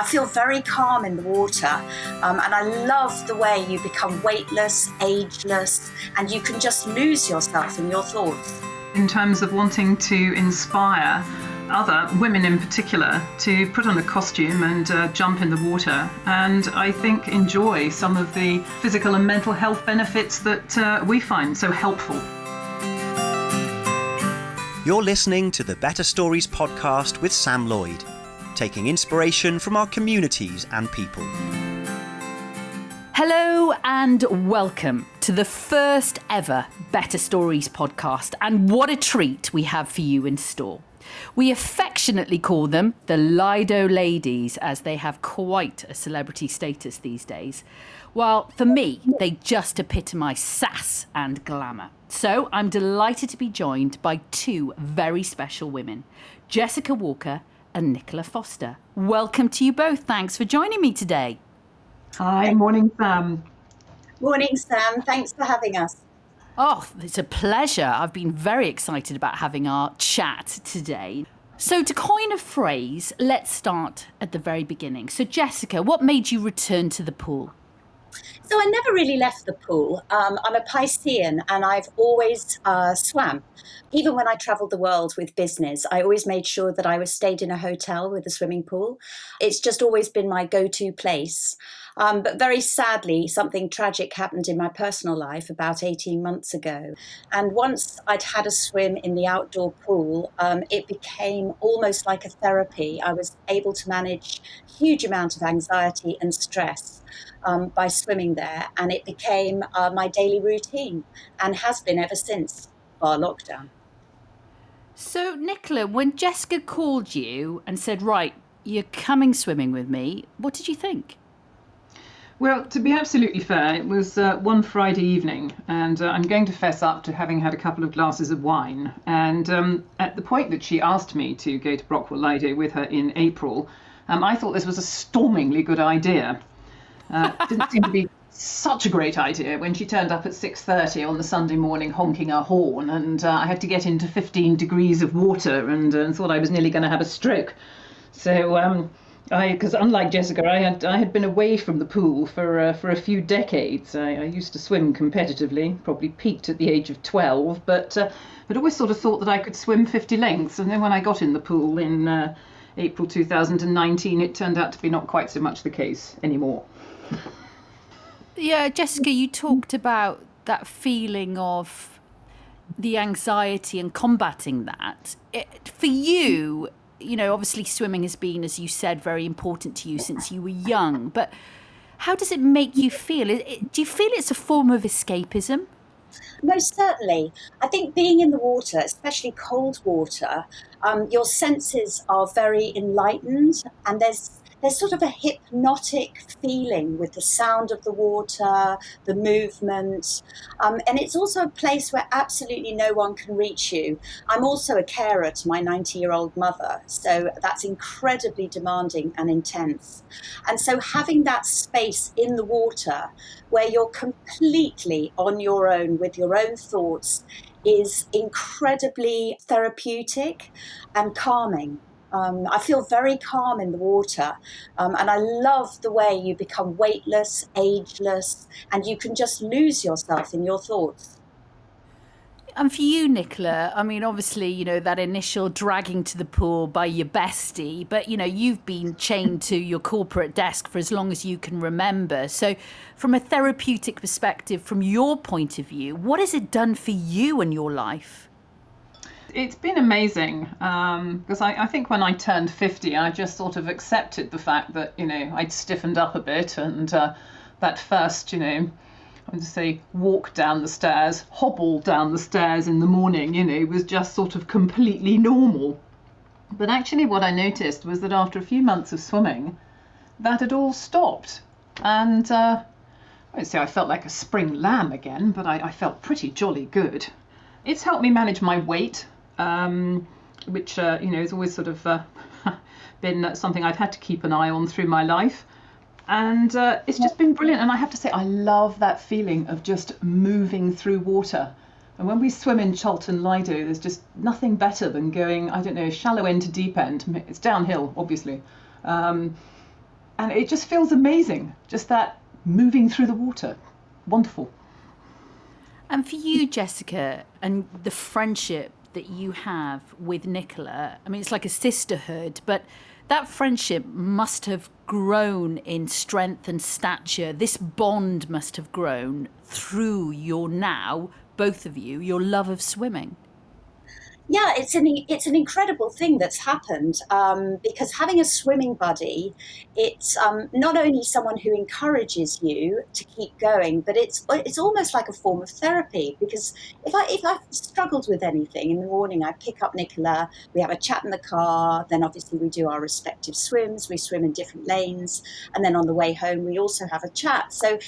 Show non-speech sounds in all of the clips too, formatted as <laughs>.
I feel very calm in the water, um, and I love the way you become weightless, ageless, and you can just lose yourself in your thoughts. In terms of wanting to inspire other women in particular to put on a costume and uh, jump in the water and I think enjoy some of the physical and mental health benefits that uh, we find so helpful. You're listening to the Better Stories podcast with Sam Lloyd, taking inspiration from our communities and people. Hello and welcome to the first ever Better Stories podcast. And what a treat we have for you in store. We affectionately call them the Lido Ladies, as they have quite a celebrity status these days. While for me, they just epitomise sass and glamour. So I'm delighted to be joined by two very special women Jessica Walker and Nicola Foster. Welcome to you both. Thanks for joining me today. Hi, morning, Sam. Morning, Sam. Thanks for having us. Oh, it's a pleasure. I've been very excited about having our chat today. So, to coin a phrase, let's start at the very beginning. So, Jessica, what made you return to the pool? So I never really left the pool. Um, I'm a Piscean and I've always uh, swam. Even when I traveled the world with business, I always made sure that I was stayed in a hotel with a swimming pool. It's just always been my go to place. Um, but very sadly, something tragic happened in my personal life about 18 months ago. And once I'd had a swim in the outdoor pool, um, it became almost like a therapy. I was able to manage huge amount of anxiety and stress um, by swimming there, and it became uh, my daily routine and has been ever since our lockdown. So, Nicola, when Jessica called you and said, Right, you're coming swimming with me, what did you think? Well, to be absolutely fair, it was uh, one Friday evening, and uh, I'm going to fess up to having had a couple of glasses of wine. And um, at the point that she asked me to go to Brockwell Lido with her in April, um, I thought this was a stormingly good idea. Uh, didn't seem to be such a great idea when she turned up at 6.30 on the Sunday morning honking her horn, and uh, I had to get into 15 degrees of water and, uh, thought I was nearly going to have a stroke. So um, I, because unlike Jessica, I had I had been away from the pool for uh, for a few decades. I, I, used to swim competitively, probably peaked at the age of twelve, but uh, but always sort of thought that I could swim fifty lengths. And then when I got in the pool in uh, April 2019, it turned out to be not quite so much the case anymore. Yeah, Jessica, you talked about that feeling of the anxiety and combating that. It, for you, you know, obviously swimming has been, as you said, very important to you since you were young. But how does it make you feel? do you feel it's a form of escapism? Most certainly. I think being in the water, especially cold water, um, your senses are very enlightened and there's there's sort of a hypnotic feeling with the sound of the water, the movement, um, and it's also a place where absolutely no one can reach you. I'm also a carer to my 90 year old mother, so that's incredibly demanding and intense. And so having that space in the water where you're completely on your own with your own thoughts is incredibly therapeutic and calming. Um, I feel very calm in the water, um, and I love the way you become weightless, ageless, and you can just lose yourself in your thoughts. And for you, Nicola, I mean, obviously, you know, that initial dragging to the pool by your bestie, but, you know, you've been chained to your corporate desk for as long as you can remember. So, from a therapeutic perspective, from your point of view, what has it done for you and your life? It's been amazing because um, I, I, think when I turned 50, I just sort of accepted the fact that, you know, I'd stiffened up a bit and uh, that first, you know, I would say walk down the stairs, hobble down the stairs in the morning, you know, was just sort of completely normal. But actually, what I noticed was that after a few months of swimming, that had all stopped. And uh, I'd say I felt like a spring lamb again, but I, I felt pretty jolly good. It's helped me manage my weight um, which uh, you know has always sort of uh, <laughs> been something I've had to keep an eye on through my life. And uh, it's just been brilliant. And I have to say, I love that feeling of just moving through water. And when we swim in Charlton Lido, there's just nothing better than going, I don't know, shallow end to deep end. It's downhill, obviously. Um, and it just feels amazing. Just that moving through the water, wonderful. And for you, Jessica, and the friendship that you have with Nicola, I mean, it's like a sisterhood, but that friendship must have grown in strength and stature. This bond must have grown through your now, both of you, your love of swimming yeah, it's an it's an incredible thing that's happened um, because having a swimming buddy, it's um, not only someone who encourages you to keep going, but it's it's almost like a form of therapy because if I if I've struggled with anything in the morning, I pick up Nicola, we have a chat in the car, then obviously we do our respective swims, we swim in different lanes, and then on the way home we also have a chat. So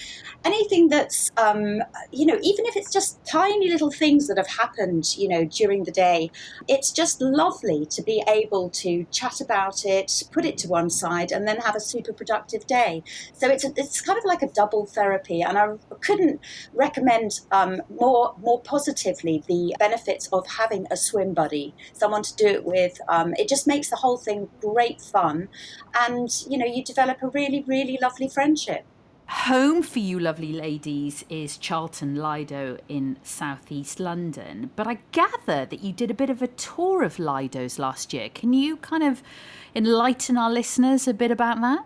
anything that's um, you know even if it's just tiny little things that have happened you know during the day it's just lovely to be able to chat about it, put it to one side, and then have a super productive day. So it's a, it's kind of like a double therapy, and I couldn't recommend um, more more positively the benefits of having a swim buddy, someone to do it with. Um, it just makes the whole thing great fun, and you know you develop a really really lovely friendship. Home for you lovely ladies is Charlton Lido in southeast London. But I gather that you did a bit of a tour of Lidos last year. Can you kind of enlighten our listeners a bit about that?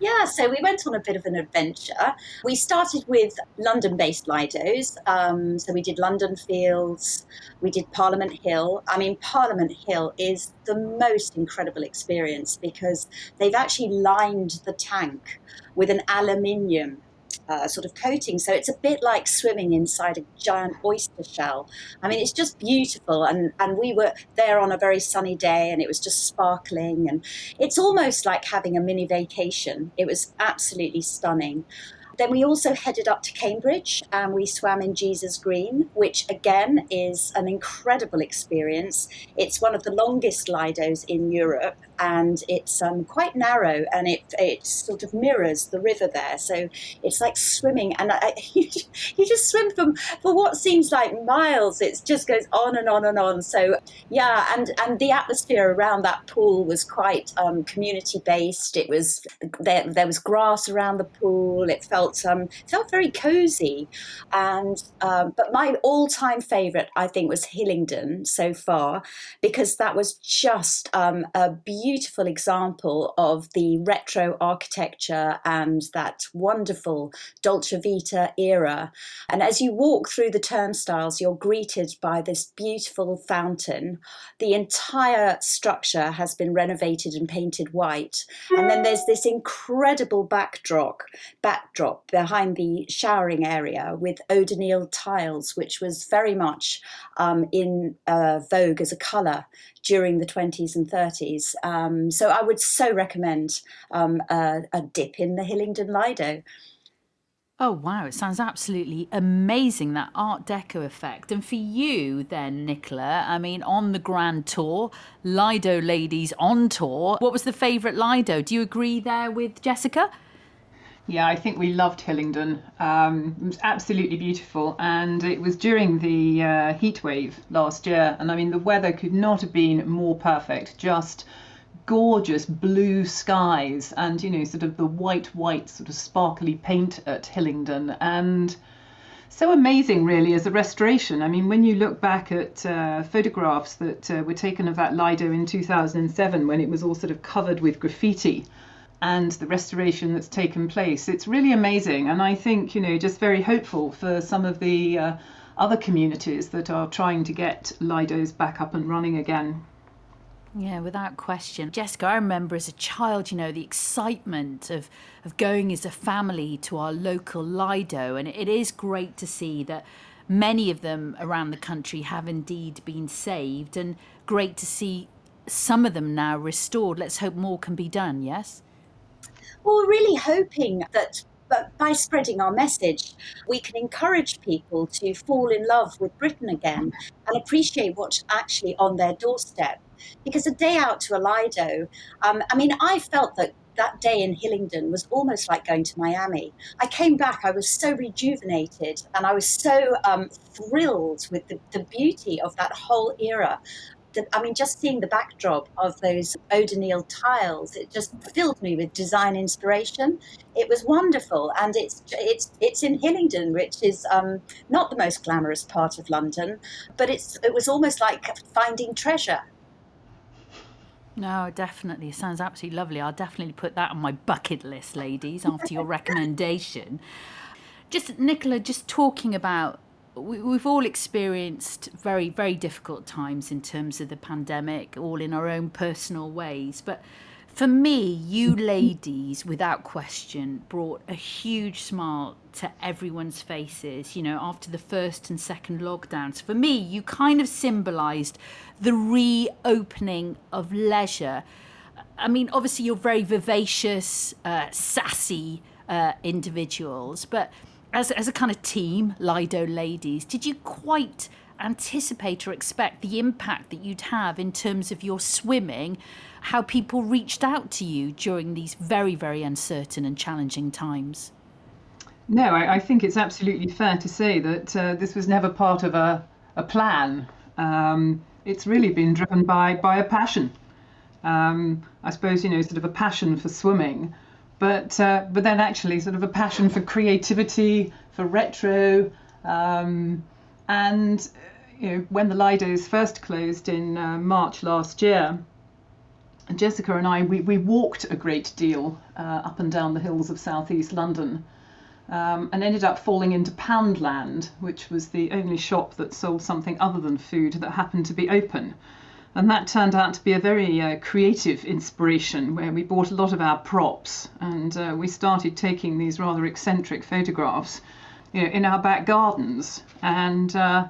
Yeah, so we went on a bit of an adventure. We started with London based Lidos. Um, so we did London Fields, we did Parliament Hill. I mean, Parliament Hill is the most incredible experience because they've actually lined the tank with an aluminium uh, sort of coating. So it's a bit like swimming inside a giant oyster shell. I mean, it's just beautiful. And, and we were there on a very sunny day and it was just sparkling. And it's almost like having a mini vacation. It was absolutely stunning. Then we also headed up to Cambridge and we swam in Jesus Green, which again is an incredible experience. It's one of the longest Lidos in Europe and it's um, quite narrow and it, it sort of mirrors the river there. So it's like swimming and I, <laughs> you, you just swim from, for what seems like miles. It just goes on and on and on. So yeah, and, and the atmosphere around that pool was quite um, community based. It was, there, there was grass around the pool. It felt, um, felt very cozy. And, um, but my all time favorite, I think, was Hillingdon so far because that was just um, a beautiful beautiful example of the retro architecture and that wonderful Dolce Vita era. And as you walk through the turnstiles, you're greeted by this beautiful fountain. The entire structure has been renovated and painted white. And then there's this incredible backdrop, backdrop behind the showering area with Eau de Nil tiles, which was very much um, in uh, vogue as a colour during the 20s and 30s. Um, so I would so recommend um, a, a dip in the Hillingdon Lido. Oh, wow. It sounds absolutely amazing, that Art Deco effect. And for you, then, Nicola, I mean, on the grand tour, Lido ladies on tour, what was the favourite Lido? Do you agree there with Jessica? Yeah, I think we loved Hillingdon. Um, it was absolutely beautiful, and it was during the uh, heat wave last year. And I mean, the weather could not have been more perfect. Just gorgeous blue skies, and you know, sort of the white, white, sort of sparkly paint at Hillingdon, and so amazing, really, as a restoration. I mean, when you look back at uh, photographs that uh, were taken of that Lido in 2007, when it was all sort of covered with graffiti and the restoration that's taken place. It's really amazing, and I think you know just very hopeful for some of the uh, other communities that are trying to get Lidos back up and running again. Yeah, without question. Jessica, I remember as a child, you know, the excitement of, of going as a family to our local Lido. And it is great to see that many of them around the country have indeed been saved. And great to see some of them now restored. Let's hope more can be done, yes? Well, we're really hoping that but by spreading our message, we can encourage people to fall in love with Britain again and appreciate what's actually on their doorstep. Because a day out to a Lido, um, I mean, I felt that that day in Hillingdon was almost like going to Miami. I came back, I was so rejuvenated and I was so um, thrilled with the, the beauty of that whole era I mean, just seeing the backdrop of those Nil tiles, it just filled me with design inspiration. It was wonderful, and it's it's it's in Hillingdon, which is um, not the most glamorous part of London, but it's it was almost like finding treasure. No, definitely. It sounds absolutely lovely. I'll definitely put that on my bucket list, ladies, after your <laughs> recommendation. Just, Nicola, just talking about we, we've all experienced very, very difficult times in terms of the pandemic, all in our own personal ways. But for me, you <laughs> ladies, without question, brought a huge smile to everyone's faces, you know, after the first and second lockdowns. For me, you kind of symbolized the reopening of leisure. I mean, obviously, you're very vivacious, uh, sassy uh, individuals, but as, as a kind of team, Lido ladies, did you quite anticipate or expect the impact that you'd have in terms of your swimming, how people reached out to you during these very, very uncertain and challenging times? No, I, I think it's absolutely fair to say that uh, this was never part of a, a plan. Um, it's really been driven by, by a passion. Um, I suppose, you know, sort of a passion for swimming, but, uh, but then actually sort of a passion for creativity, for retro. Um, and you know, when the Lidos first closed in uh, March last year, Jessica and I, we, we walked a great deal uh, up and down the hills of southeast London um, and ended up falling into Poundland, which was the only shop that sold something other than food that happened to be open. And that turned out to be a very uh, creative inspiration where we bought a lot of our props and uh, we started taking these rather eccentric photographs you know, in our back gardens. And uh,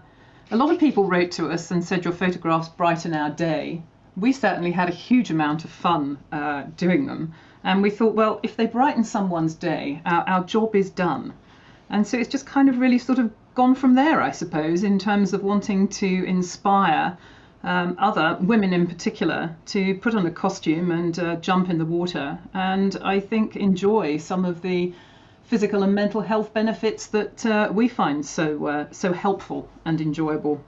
a lot of people wrote to us and said, Your photographs brighten our day. We certainly had a huge amount of fun uh, doing them. And we thought, well, if they brighten someone's day, our, our job is done. And so it's just kind of really sort of gone from there, I suppose, in terms of wanting to inspire um, other women in particular to put on a costume and uh, jump in the water. And I think enjoy some of the physical and mental health benefits that uh, we find so uh, so helpful and enjoyable.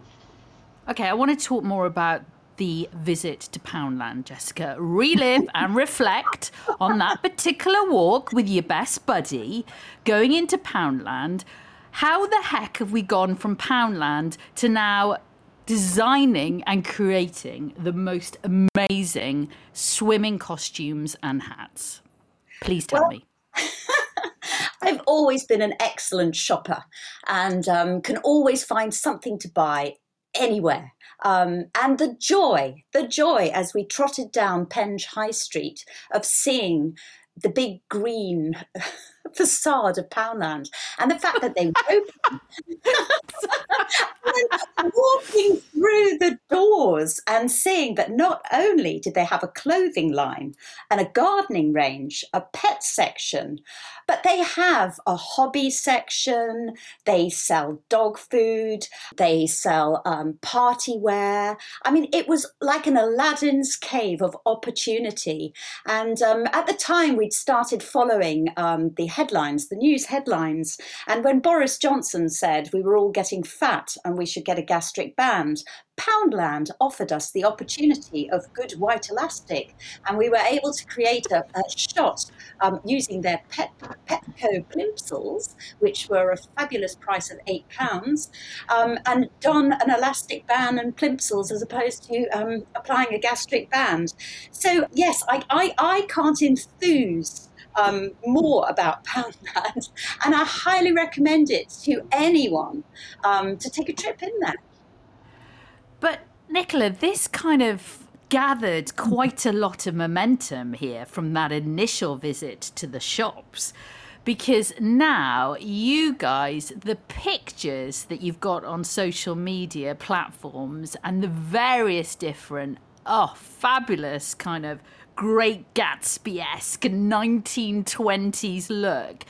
Okay, I want to talk more about the visit to Poundland, Jessica. Relive <laughs> and reflect on that particular walk with your best buddy going into Poundland. How the heck have we gone from Poundland to now designing and creating the most amazing swimming costumes and hats? Please tell well, me. <laughs> I've always been an excellent shopper and um, can always find something to buy anywhere. Um, and the joy, the joy as we trotted down Penge High Street of seeing the big green <laughs> facade of Poundland and the fact that they were open. <laughs> walking through the doors and seeing that not only did they have a clothing line and a gardening range, a pet section, but they have a hobby section, they sell dog food, they sell um, party wear. I mean, it was like an Aladdin's cave of opportunity. And um, at the time, we'd started following um, the headlines, the news headlines. And when Boris Johnson said we were all getting fat and we should get a gastric band, Poundland offered us the opportunity of good white elastic, and we were able to create a, a shot um, using their Pet, Pep&Co plimsolls, which were a fabulous price of eight pounds, um, and don an elastic band and plimsolls as opposed to um, applying a gastric band. So yes, I, I, I can't enthuse um, more about Poundland, <laughs> and I highly recommend it to anyone um, to take a trip in there. But Nicola, this kind of gathered quite a lot of momentum here from that initial visit to the shops because now you guys, the pictures that you've got on social media platforms and the various different, oh, fabulous kind of great Gatsby esque 1920s look.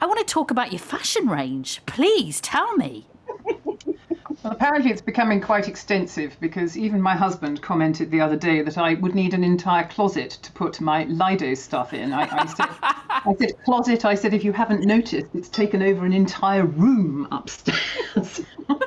I want to talk about your fashion range. Please tell me. Well, apparently it's becoming quite extensive because even my husband commented the other day that I would need an entire closet to put my Lido stuff in. I, I, said, I said, closet, I said, if you haven't noticed, it's taken over an entire room upstairs. <laughs>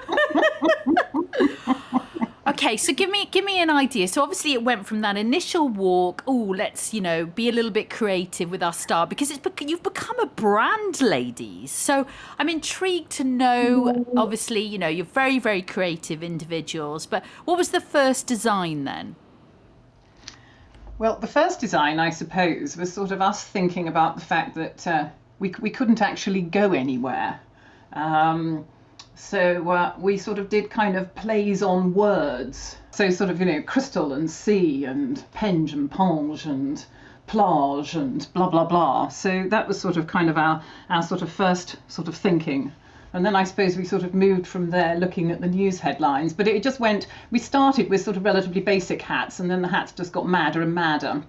Okay, so give me give me an idea. So obviously it went from that initial walk. Oh, let's you know be a little bit creative with our star because it's you've become a brand, ladies. So I'm intrigued to know. Obviously, you know you're very very creative individuals. But what was the first design then? Well, the first design, I suppose, was sort of us thinking about the fact that uh, we we couldn't actually go anywhere. Um, so uh, we sort of did kind of plays on words. So sort of, you know, crystal and sea and penge and ponge and plage and blah, blah, blah. So that was sort of kind of our, our sort of first sort of thinking. And then I suppose we sort of moved from there looking at the news headlines. But it just went, we started with sort of relatively basic hats and then the hats just got madder and madder.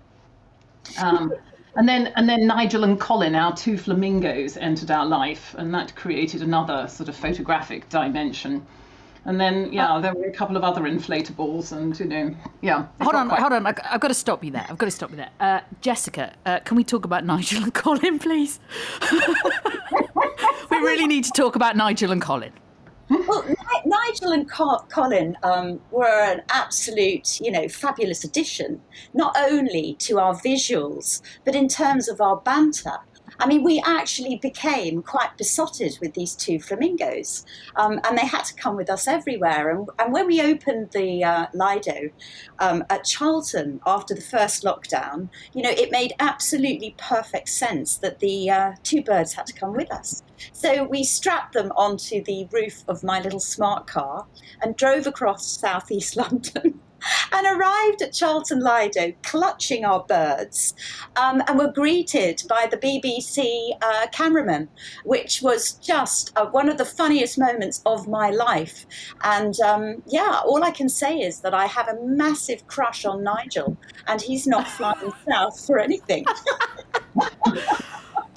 Um, and then and then Nigel and Colin, our two flamingos, entered our life, and that created another sort of photographic dimension. And then, yeah, there were a couple of other inflatables, and you know, yeah. Hold on, quite... hold on. I've got to stop you there. I've got to stop you there. Uh, Jessica, uh, can we talk about Nigel and <laughs> Colin, please? <laughs> we really need to talk about Nigel and Colin. Well, Nigel and Colin um, were an absolute, you know, fabulous addition, not only to our visuals, but in terms of our banter. I mean, we actually became quite besotted with these two flamingos, um, and they had to come with us everywhere. And, and when we opened the uh, Lido um, at Charlton after the first lockdown, you know, it made absolutely perfect sense that the uh, two birds had to come with us. So we strapped them onto the roof of my little smart car and drove across southeast <laughs> London and arrived at Charlton Lido clutching our birds um, and were greeted by the BBC uh, cameraman, which was just uh, one of the funniest moments of my life. And um, yeah, all I can say is that I have a massive crush on Nigel and he's not flying <laughs> south for anything. <laughs>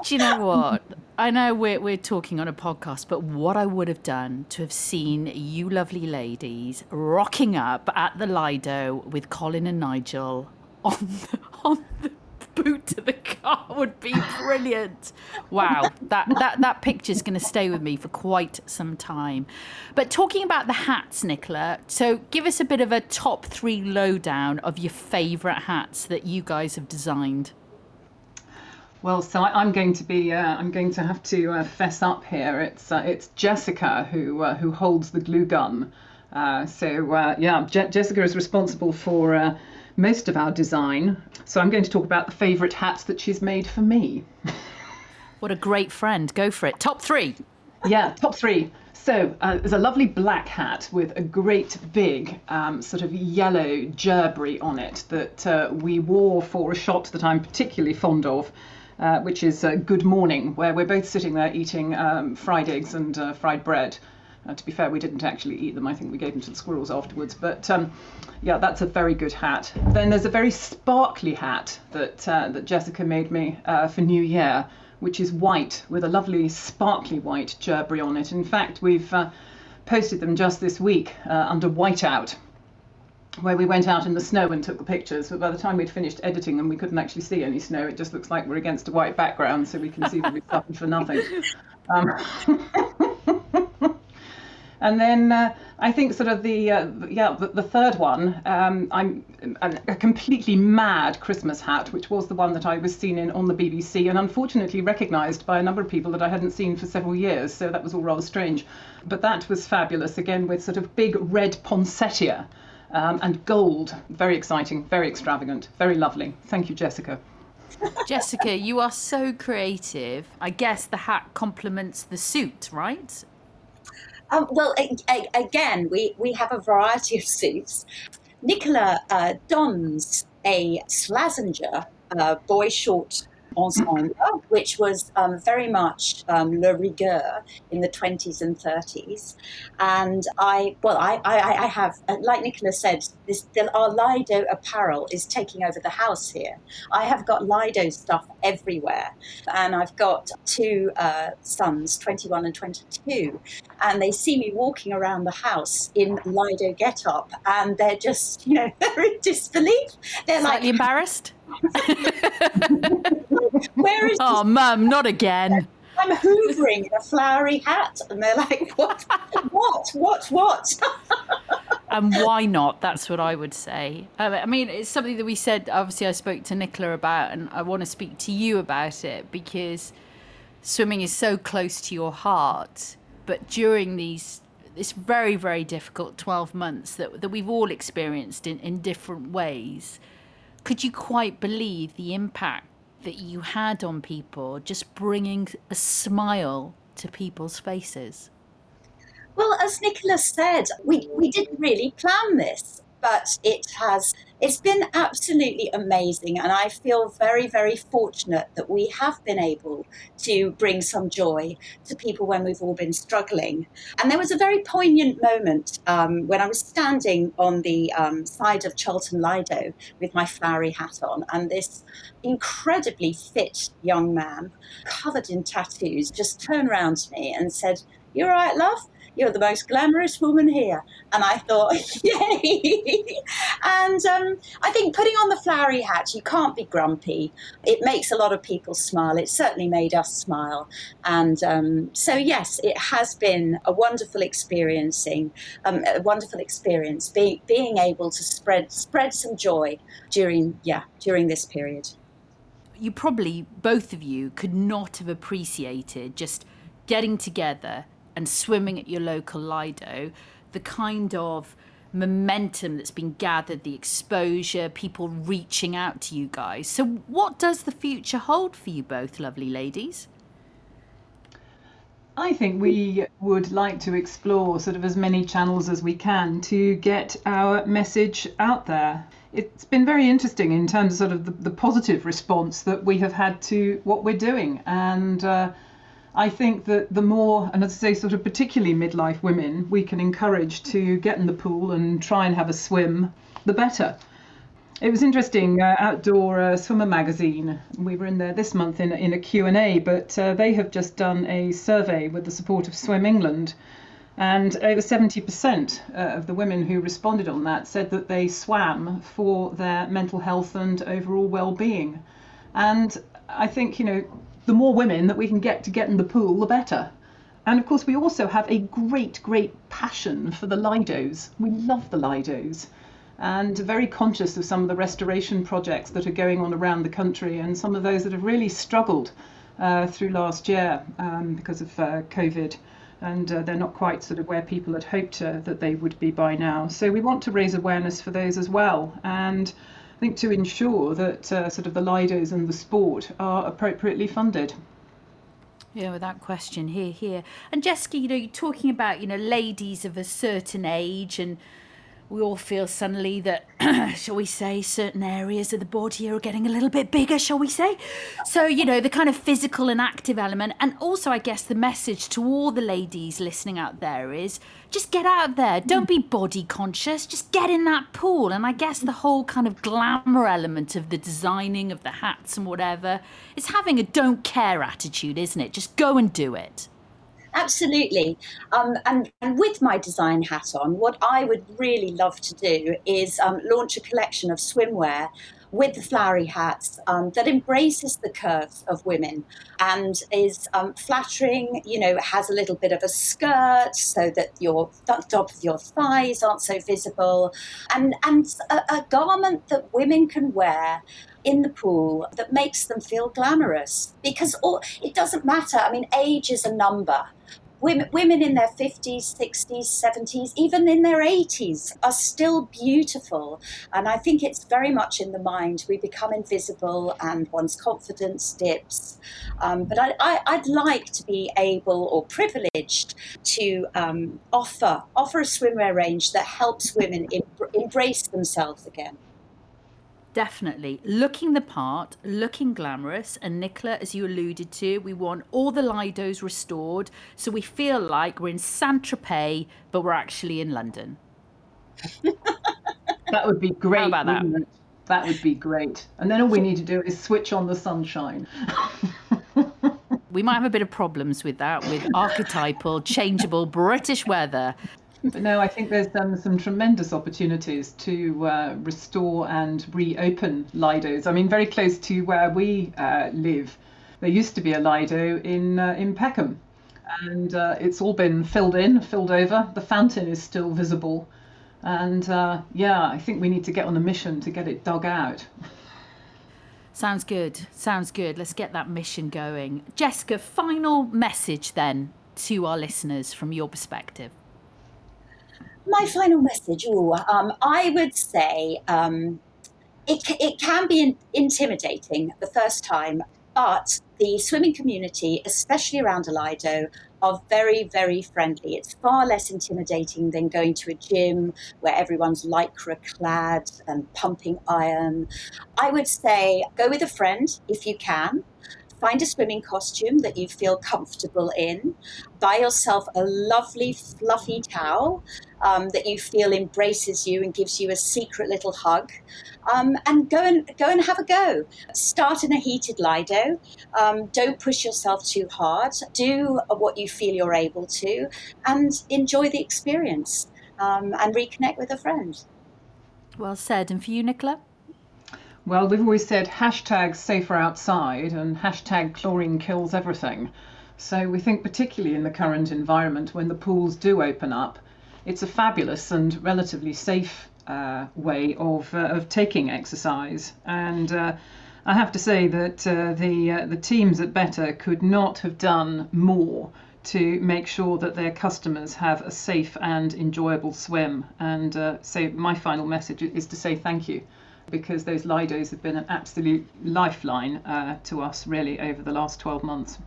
Do you know what? I know we're, we're talking on a podcast, but what I would have done to have seen you lovely ladies rocking up at the Lido with Colin and Nigel on the, on the boot of the car would be brilliant. Wow, that, that, that picture's going to stay with me for quite some time. But talking about the hats, Nicola, so give us a bit of a top three lowdown of your favourite hats that you guys have designed. Well, so I, am going to be, uh, I'm going to have to uh, fess up here. It's uh, it's Jessica who uh, who holds the glue gun. Uh, so uh, yeah, Je- Jessica is responsible for most of our design. So I'm going to talk about the favourite hats that she's made for me. <laughs> what a great friend! Go for it. Top three. Yeah, top three. So uh, there's a lovely black hat with a great big um, sort of yellow gerbera on it that uh, we wore for a shot that I'm particularly fond of uh, which is uh, Good Morning, where we're both sitting there eating um, fried eggs and uh, fried bread. Uh, to be fair, we didn't actually eat them. I think we gave them to the squirrels afterwards. But um, yeah, that's a very good hat. Then there's a very sparkly hat that uh, that Jessica made me uh, for New Year, which is white with a lovely sparkly white gerbera on it. In fact, we've posted them just this week under whiteout where we went out in the snow and took the pictures, but by the time we'd finished editing them, we couldn't actually see any snow. It just looks like we're against a white background, so we can see that we've suffered for nothing. <laughs> Um, <laughs> and then uh, I think sort of the uh, yeah the, the, third one, um, I'm a, a, completely mad Christmas hat, which was the one that I was seen in on the BBC, and unfortunately recognised by a number of people that I hadn't seen for several years. So that was all rather strange, but that was fabulous. Again with sort of big red poinsettia um, and gold. Very exciting, very extravagant, very lovely. Thank you, Jessica. Jessica, you are so creative. I guess the hat complements the suit, right? Um, well, a, a, again, we, we have a variety of suits. Nicola uh, dons a Slazenger uh, boy short ensemble, which was um, very much um, le rigueur in the 20s and 30s. And I, well, I, I, I have, uh, like Nicola said, this, our Lido apparel is taking over the house here. I have got Lido stuff everywhere. And I've got two uh, sons, 21 and 22, and they see me walking around the house in Lido get up, and they're just, you know, <laughs> they're in disbelief. They're Slightly like, embarrassed? Where is Oh, mum, not again. I'm hoovering in a flowery hat, and they're like, "What? what? What? What?" <laughs> and why not? That's what I would say. Um, I mean, it's something that we said. Obviously, I spoke to Nicola about, and I want to speak to you about it because swimming is so close to your heart. But during these this very very difficult 12 months that, that we've all experienced in, in different ways could you quite believe the impact that you had on people just bringing a smile to people's faces? Well, as Nicola's said, we, we didn't really plan this, but it has it's been absolutely amazing and I feel very, very fortunate that we have been able to bring some joy to people when we've all been struggling. And there was a very poignant moment um, when I was standing on the um, side of Charlton Lido with my flowery hat on and this incredibly fit young man covered in tattoos just turned around to me and said, You're right, love? You're the most glamorous woman here. And I thought, <laughs> yay. and um, I think putting on the flowery hat, you can't be grumpy. It makes a lot of people smile. It certainly made us smile. And um, so, yes, it has been a wonderful experiencing, um, a wonderful experience be, being able to spread, spread some joy during, yeah, during this period. You probably, both of you, could not have appreciated just getting together and swimming at your local Lido, the kind of momentum that's been gathered, the exposure, people reaching out to you guys. So, what does the future hold for you both, lovely ladies? I think we would like to explore sort of as many channels as we can to get our message out there. It's been very interesting in terms of sort of the, the positive response that we have had to what we're doing. And uh, I think that the more, and as I say, sort of particularly midlife women, we can encourage to get in the pool and try and have a swim, the better. It was interesting, uh, Outdoor uh, Swimmer magazine. We were in there this month in, in a Q&A, but uh, they have just done a survey with the support of Swim England. And over 70% uh, of the women who responded on that said that they swam for their mental health and overall well-being. And I think, you know, the more women that we can get to get in the pool, the better. And of course, we also have a great, great passion for the Lidos. We love the Lidos and very conscious of some of the restoration projects that are going on around the country and some of those that have really struggled uh, through last year um, because of uh, COVID. And uh, they're not quite sort of where people had hoped uh, that they would be by now. So we want to raise awareness for those as well. And think to ensure that uh, sort of the Lidos and the sport are appropriately funded. Yeah, without question, here, here. And Jessica, you know, you're talking about, you know, ladies of a certain age and we all feel suddenly that, <clears throat> shall we say, certain areas of the body are getting a little bit bigger, shall we say? So, you know, the kind of physical and active element. And also, I guess the message to all the ladies listening out there is just get out there. Don't hmm. be body conscious. Just get in that pool. And I guess the whole kind of glamour element of the designing of the hats and whatever is having a don't care attitude, isn't it? Just go and do it. Absolutely. Um, and, and, with my design hat on, what I would really love to do is um, launch a collection of swimwear with the flowery hats um, that embraces the curves of women and is um, flattering, you know, has a little bit of a skirt so that your top of your thighs aren't so visible, and, and a, a garment that women can wear in the pool that makes them feel glamorous because all, it doesn't matter. I mean, age is a number women, women in their 50s, 60s, 70s, even in their 80s are still beautiful. And I think it's very much in the mind. We become invisible and one's confidence dips. Um, but I, would like to be able or privileged to um, offer, offer a swimwear range that helps women em- embrace themselves again. Definitely. Looking the part, looking glamorous. And Nicola, as you alluded to, we want all the Lidos restored. So we feel like we're in Saint Tropez, but we're actually in London. <laughs> that would be great. How about that? That would be great. And then all we need to do is switch on the sunshine. <laughs> we might have a bit of problems with that, with archetypal, changeable British weather. But no, I think there's um, some tremendous opportunities to uh, restore and reopen Lidos. I mean, very close to where we uh, live, there used to be a Lido in uh, in Peckham, and uh, it's all been filled in, filled over. The fountain is still visible, And uh, yeah, I think we need to get on a mission to get it dug out. Sounds good. Sounds good. Let's get that mission going. Jessica, final message then to our listeners from your perspective. My final message, ooh, um, I would say um, it, it can be intimidating the first time, but the swimming community, especially around a Lido, are very, very friendly. It's far less intimidating than going to a gym where everyone's lycra clad and pumping iron. I would say go with a friend if you can find a swimming costume that you feel comfortable in. Buy yourself a lovely, fluffy towel um, that you feel embraces you and gives you a secret little hug. Um, and go and go and have a go. Start in a heated Lido. Um, don't push yourself too hard. Do what you feel you're able to, and enjoy the experience. Um, and reconnect with a friend. Well said. And for you, Nicola? Well, we've always said hashtag safer outside and hashtag chlorine kills everything. So we think, particularly in the current environment, when the pools do open up, it's a fabulous and relatively safe uh, way of, uh, of taking exercise. And uh, I have to say that uh, the, uh, the teams at Better could not have done more to make sure that their customers have a safe and enjoyable swim. And uh, so, my final message is to say thank you because those Lidos have been an absolute lifeline uh, to us really over the last 12 months.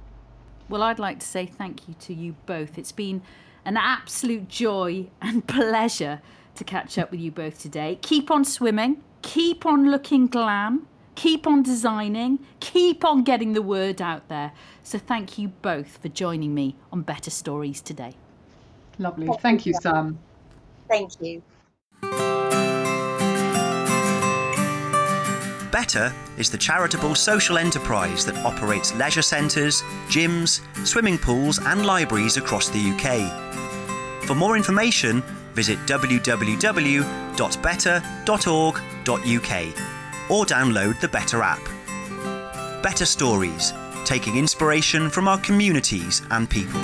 Well, I'd like to say thank you to you both. It's been an absolute joy and <laughs> pleasure to catch up with you both today. Keep on swimming, keep on looking glam, keep on designing, keep on getting the word out there. So, thank you both for joining me on Better Stories today. Lovely. Thank you, Sam. Thank you. Better is the charitable social enterprise that operates leisure centres, gyms, swimming pools, and libraries across the UK. For more information, visit www.better.org.uk or download the Better app. Better Stories, taking inspiration from our communities and people.